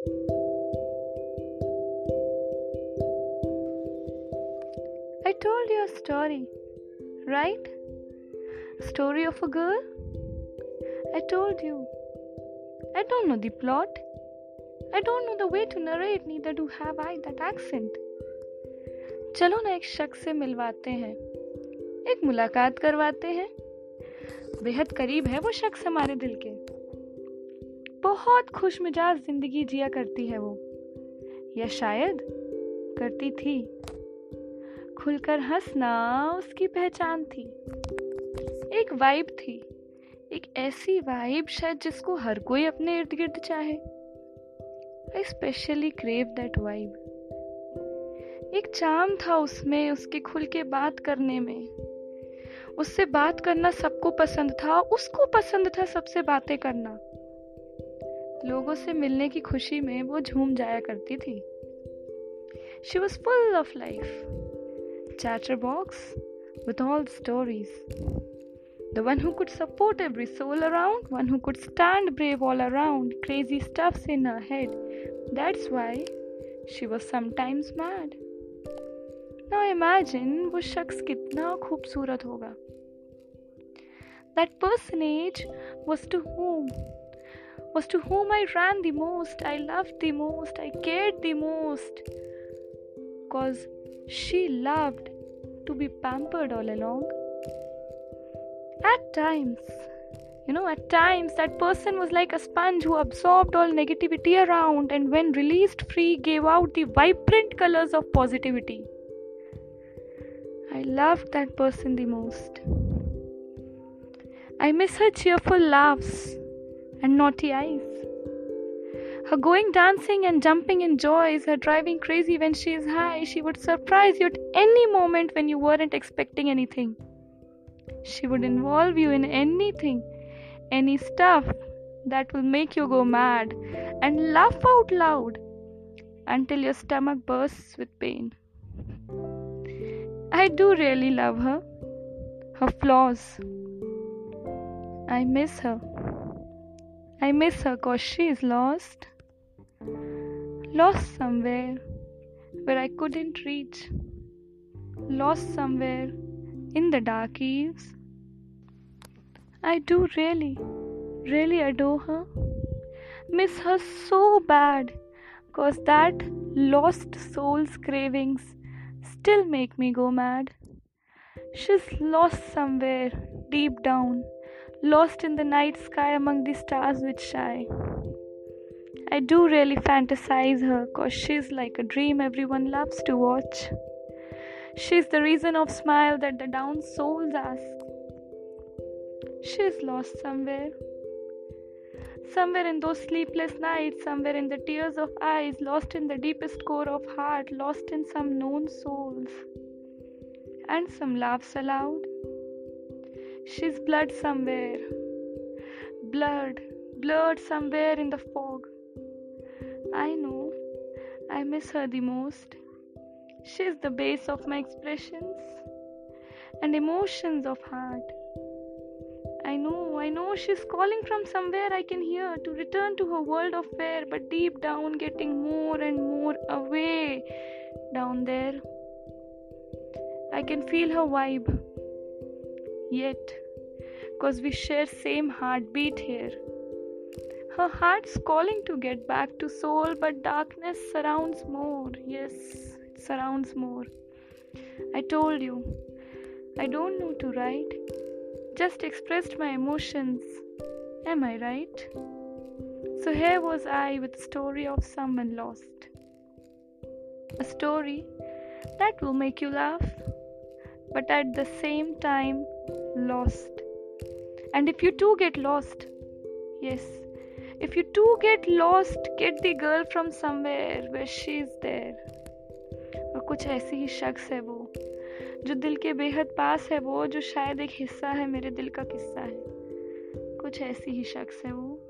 I told you a story, right? Story of a girl? I told you. I don't know the plot. I don't know the way to narrate, neither do have I that accent. चलो ना एक शख्स से मिलवाते हैं एक मुलाकात करवाते हैं बेहद करीब है वो शख्स हमारे दिल के बहुत खुश मिजाज ज़िंदगी जिया करती है वो। या शायद करती थी। खुलकर हंसना उसकी पहचान थी। एक वाइब थी। एक ऐसी वाइब शायद जिसको हर कोई अपने इर्द गिर्द चाहे। I specially crave that vibe एक चाम था उसमें उसके खुल के बात करने में। उससे बात करना सबको पसंद था, उसको पसंद था सबसे बातें करना। लोगों से मिलने की खुशी में वो झूम जाया करती थी। She was full of life chatterbox with all stories the one who could support every soul around one who could stand brave all around crazy stuff in head that's why she was sometimes mad now imagine वो शख्स कितना खूबसूरत होगा। That person as was to whom was to whom I ran the most, I loved the most, I cared the most. Cause she loved to be pampered all along. At times, you know, at times that person was like a sponge who absorbed all negativity around and when released free gave out the vibrant colors of positivity. I loved that person the most. I miss her cheerful laughs and naughty eyes. Her going dancing and jumping in joys, her driving crazy when she is high, she would surprise you at any moment when you weren't expecting anything. She would involve you in anything, any stuff that will make you go mad and laugh out loud until your stomach bursts with pain. I do really love her, her flaws. I miss her. I miss her cause she is lost lost somewhere where I couldn't reach, lost somewhere in the dark eaves. I do really, really adore her, miss her so bad, cause that lost soul's cravings still make me go mad. She's lost somewhere deep down, lost in the night sky among the stars which shine. I do really fantasize her cause she's like a dream everyone loves to watch. She's the reason of smile that the down souls ask. She's lost somewhere. Somewhere in those sleepless nights, somewhere in the tears of eyes, lost in the deepest core of heart, lost in some known souls. And some laughs aloud. She's blood somewhere. Blood, blurred somewhere in the fog. I know I miss her the most. She's the base of my expressions and emotions of heart. I know, I know she's calling from somewhere I can hear to return to her world of fair, but deep down getting more and more away down there. I can feel her vibe. Yet, cause we share same heartbeat here. Her heart's calling to get back to soul, but darkness surrounds more. Yes, it surrounds more. I told you, I don't know to write, just expressed my emotions. Am I right? So here was I with story of someone lost. A story that will make you laugh, but at the same time, lost. And if you too get lost, yes, if you too get lost, get the girl from somewhere where she is there. और कुछ ऐसी ही शख्स है वो जो दिल के बेहद पास है वो जो शायद एक हिस्सा है मेरे दिल का किस्सा है कुछ ऐसी ही शख्स है वो